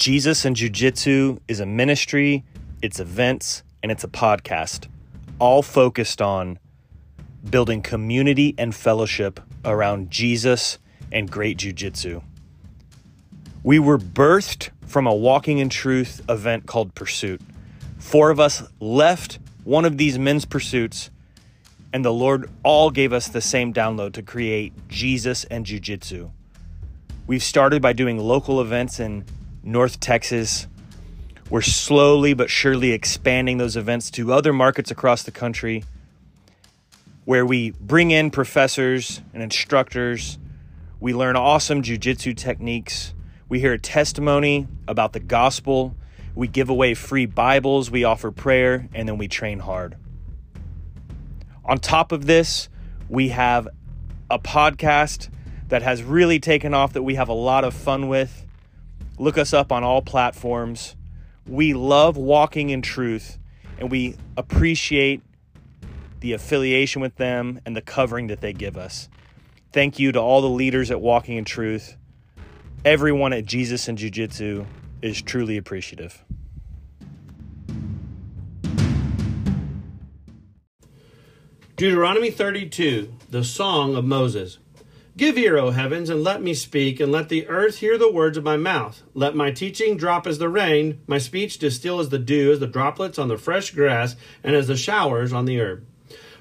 Jesus and Jiu Jitsu is a ministry, it's events, and it's a podcast, all focused on building community and fellowship around Jesus and great Jiu Jitsu. We were birthed from a Walking in Truth event called Pursuit. Four of us left one of these men's pursuits, and the Lord all gave us the same download to create Jesus and Jiu Jitsu. We've started by doing local events in North Texas. We're slowly but surely expanding those events to other markets across the country where we bring in professors and instructors. We learn awesome jujitsu techniques. We hear a testimony about the gospel. We give away free Bibles. We offer prayer, and then we train hard. On top of this, we have a podcast that has really taken off that we have a lot of fun with. Look us up on all platforms. We love walking in truth and we appreciate the affiliation with them and the covering that they give us. Thank you to all the leaders at Walking in Truth. Everyone at Jesus and Jiu Jitsu is truly appreciative. Deuteronomy 32, the Song of Moses. Give ear, O heavens, and let me speak, and let the earth hear the words of my mouth. Let my teaching drop as the rain, my speech distill as the dew, as the droplets on the fresh grass, and as the showers on the herb.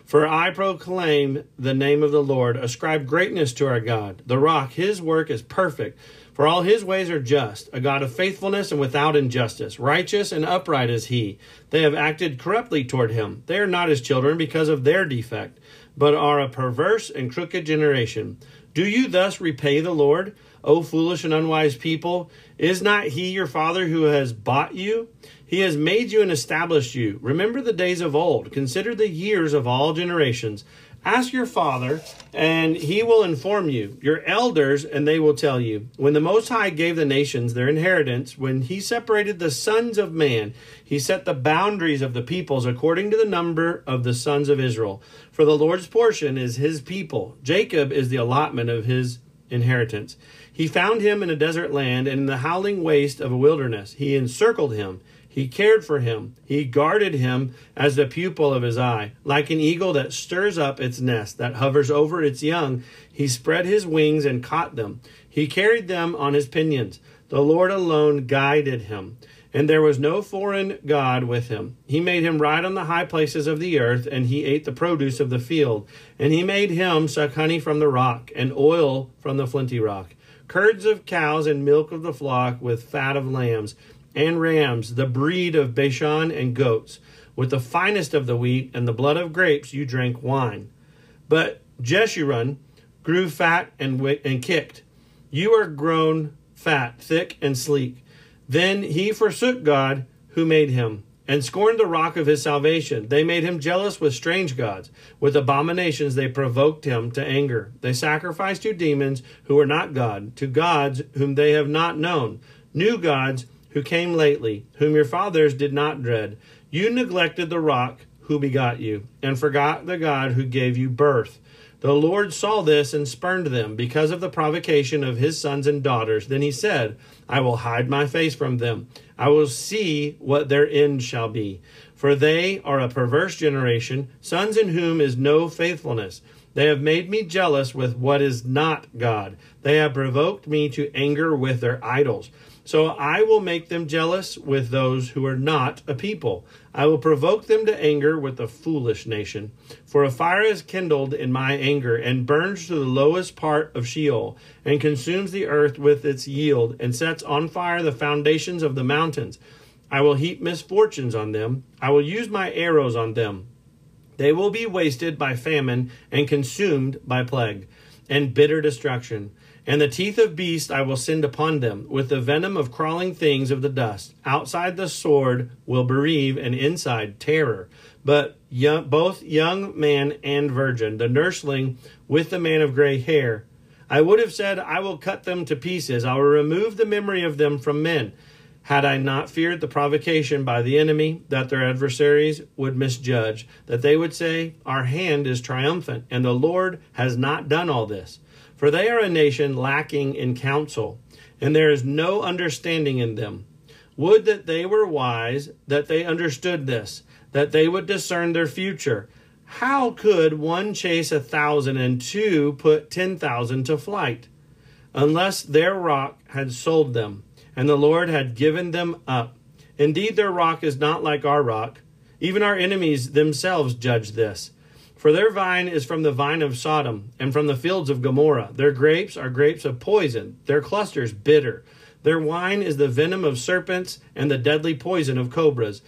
For I proclaim the name of the Lord. Ascribe greatness to our God. The rock, his work is perfect. For all his ways are just, a God of faithfulness and without injustice. Righteous and upright is he. They have acted corruptly toward him. They are not his children because of their defect, but are a perverse and crooked generation. Do you thus repay the Lord, O foolish and unwise people? Is not he your father who has bought you? He has made you and established you. Remember the days of old. Consider the years of all generations. Ask your father, and he will inform you, your elders, and they will tell you. When the Most High gave the nations their inheritance, when he separated the sons of man, he set the boundaries of the peoples according to the number of the sons of Israel. For the Lord's portion is his people, Jacob is the allotment of his inheritance. He found him in a desert land and in the howling waste of a wilderness. He encircled him. He cared for him. He guarded him as the pupil of his eye. Like an eagle that stirs up its nest, that hovers over its young, he spread his wings and caught them. He carried them on his pinions. The Lord alone guided him, and there was no foreign God with him. He made him ride on the high places of the earth, and he ate the produce of the field. And he made him suck honey from the rock, and oil from the flinty rock, curds of cows and milk of the flock, with fat of lambs and rams, the breed of Bashan and goats. With the finest of the wheat and the blood of grapes you drank wine. But Jeshurun grew fat and, and kicked. You are grown fat, thick, and sleek. Then he forsook God who made him, and scorned the rock of his salvation. They made him jealous with strange gods. With abominations they provoked him to anger. They sacrificed to demons who are not God, to gods whom they have not known, new gods who came lately, whom your fathers did not dread. You neglected the rock who begot you, and forgot the God who gave you birth. The Lord saw this and spurned them because of the provocation of his sons and daughters. Then he said, I will hide my face from them. I will see what their end shall be. For they are a perverse generation, sons in whom is no faithfulness. They have made me jealous with what is not God. They have provoked me to anger with their idols. So I will make them jealous with those who are not a people. I will provoke them to anger with a foolish nation. For a fire is kindled in my anger, and burns to the lowest part of Sheol, and consumes the earth with its yield, and sets on fire the foundations of the mountains. I will heap misfortunes on them. I will use my arrows on them. They will be wasted by famine and consumed by plague and bitter destruction. And the teeth of beasts I will send upon them, with the venom of crawling things of the dust. Outside the sword will bereave, and inside terror. But young, both young man and virgin, the nursling with the man of gray hair, I would have said, I will cut them to pieces. I will remove the memory of them from men. Had I not feared the provocation by the enemy, that their adversaries would misjudge, that they would say, Our hand is triumphant, and the Lord has not done all this. For they are a nation lacking in counsel, and there is no understanding in them. Would that they were wise, that they understood this, that they would discern their future. How could one chase a thousand and two put ten thousand to flight? Unless their rock had sold them, and the Lord had given them up. Indeed, their rock is not like our rock. Even our enemies themselves judge this. For their vine is from the vine of Sodom and from the fields of Gomorrah. Their grapes are grapes of poison, their clusters bitter. Their wine is the venom of serpents and the deadly poison of cobras.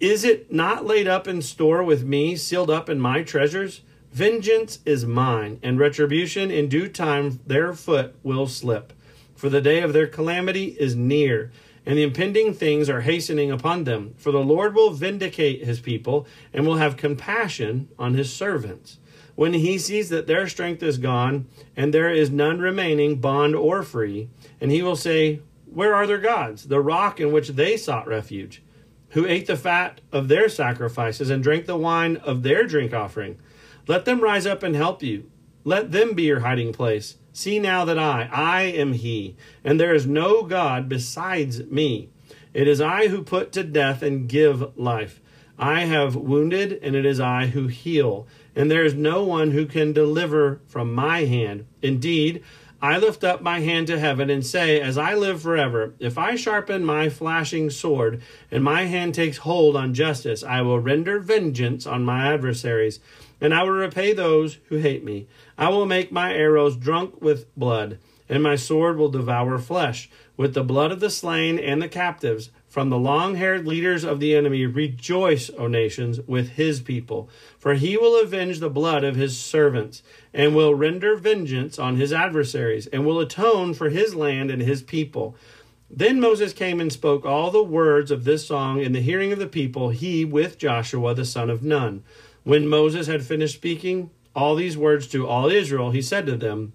Is it not laid up in store with me, sealed up in my treasures? Vengeance is mine, and retribution in due time their foot will slip. For the day of their calamity is near and the impending things are hastening upon them. For the Lord will vindicate his people and will have compassion on his servants. When he sees that their strength is gone and there is none remaining, bond or free, and he will say, Where are their gods, the rock in which they sought refuge, who ate the fat of their sacrifices and drank the wine of their drink offering? Let them rise up and help you. Let them be your hiding place. See now that I, I am He, and there is no God besides me. It is I who put to death and give life. I have wounded, and it is I who heal, and there is no one who can deliver from my hand. Indeed, I lift up my hand to heaven and say, As I live forever, if I sharpen my flashing sword, and my hand takes hold on justice, I will render vengeance on my adversaries and I will repay those who hate me. I will make my arrows drunk with blood, and my sword will devour flesh. With the blood of the slain and the captives, from the long haired leaders of the enemy, rejoice, O nations, with his people. For he will avenge the blood of his servants, and will render vengeance on his adversaries, and will atone for his land and his people. Then Moses came and spoke all the words of this song in the hearing of the people, he with Joshua the son of Nun. When Moses had finished speaking all these words to all Israel, he said to them,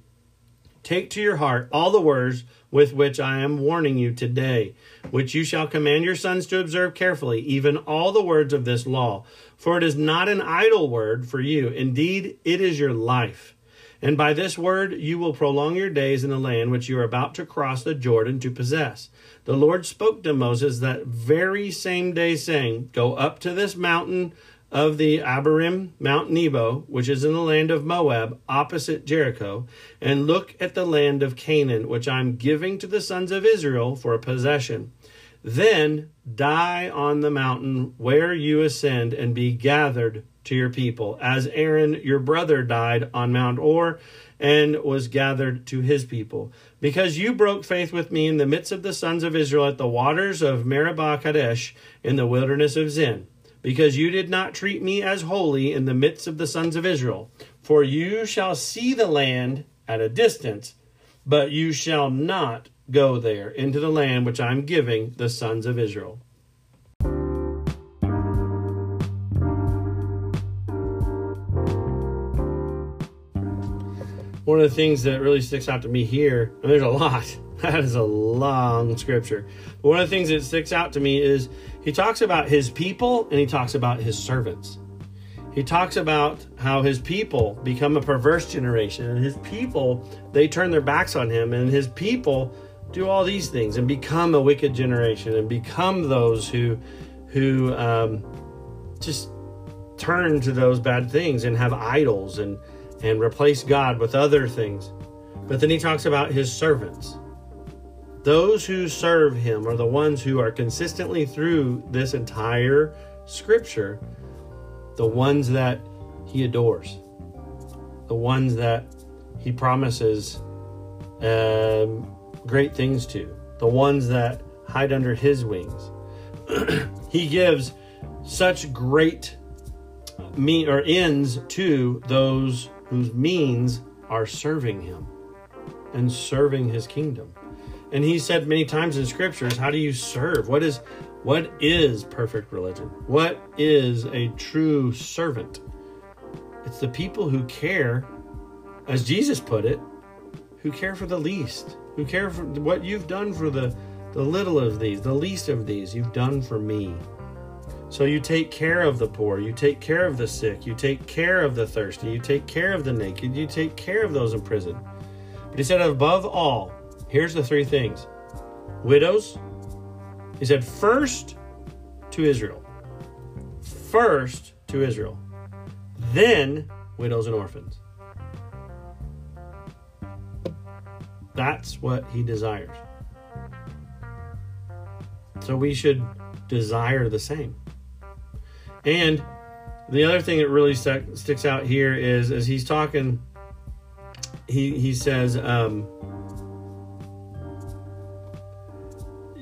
Take to your heart all the words with which I am warning you today, which you shall command your sons to observe carefully, even all the words of this law. For it is not an idle word for you. Indeed, it is your life. And by this word you will prolong your days in the land which you are about to cross the Jordan to possess. The Lord spoke to Moses that very same day, saying, Go up to this mountain of the Abarim, Mount Nebo, which is in the land of Moab, opposite Jericho, and look at the land of Canaan, which I am giving to the sons of Israel for a possession. Then die on the mountain where you ascend and be gathered to your people, as Aaron your brother died on Mount Hor and was gathered to his people. Because you broke faith with me in the midst of the sons of Israel at the waters of Meribah Kadesh in the wilderness of Zin because you did not treat me as holy in the midst of the sons of Israel. For you shall see the land at a distance, but you shall not go there into the land which I am giving the sons of Israel. One of the things that really sticks out to me here, and there's a lot, that is a long scripture. But one of the things that sticks out to me is he talks about his people and he talks about his servants. He talks about how his people become a perverse generation and his people, they turn their backs on him and his people do all these things and become a wicked generation and become those who, who um, just turn to those bad things and have idols and, and replace God with other things. But then he talks about his servants. Those who serve him are the ones who are consistently through this entire scripture, the ones that he adores, the ones that he promises um, great things to, the ones that hide under his wings. he gives such great mean or ends to those whose means are serving him and serving his kingdom. And he said many times in scriptures, how do you serve? What is what is perfect religion? What is a true servant? It's the people who care, as Jesus put it, who care for the least, who care for what you've done for the, the little of these, the least of these, you've done for me. So you take care of the poor, you take care of the sick, you take care of the thirsty, you take care of the naked, you take care of those in prison. But he said, above all, here's the three things widows, he said, first to Israel, first to Israel, then widows and orphans. That's what he desires. So we should desire the same. And the other thing that really st- sticks out here is as he's talking, he he says, um,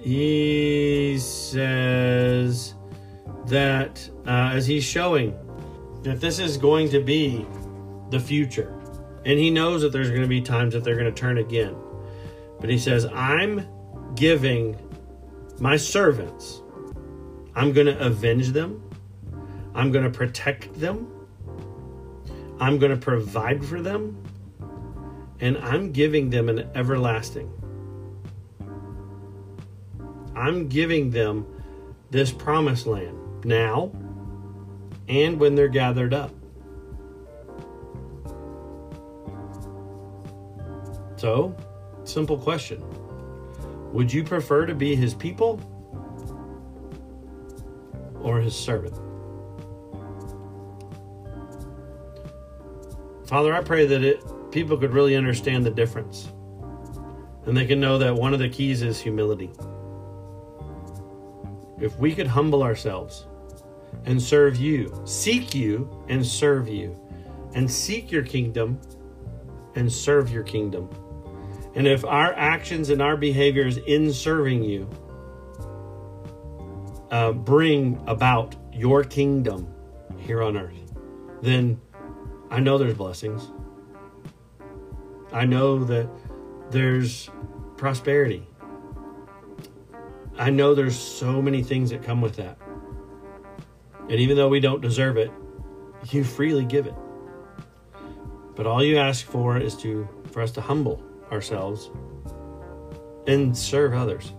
he says that uh, as he's showing that this is going to be the future, and he knows that there's going to be times that they're going to turn again, but he says, I'm giving my servants, I'm going to avenge them I'm going to protect them. I'm going to provide for them. And I'm giving them an everlasting. I'm giving them this promised land now and when they're gathered up. So, simple question Would you prefer to be his people or his servant? Father, I pray that it people could really understand the difference. And they can know that one of the keys is humility. If we could humble ourselves and serve you, seek you and serve you, and seek your kingdom and serve your kingdom. And if our actions and our behaviors in serving you uh, bring about your kingdom here on earth, then I know there's blessings. I know that there's prosperity. I know there's so many things that come with that. And even though we don't deserve it, you freely give it. But all you ask for is to for us to humble ourselves and serve others.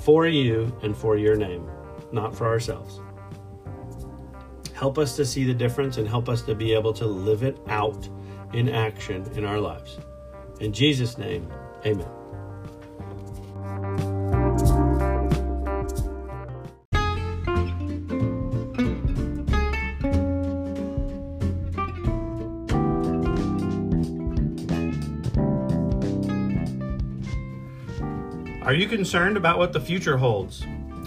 For you and for your name, not for ourselves. Help us to see the difference and help us to be able to live it out in action in our lives. In Jesus' name, amen. Are you concerned about what the future holds?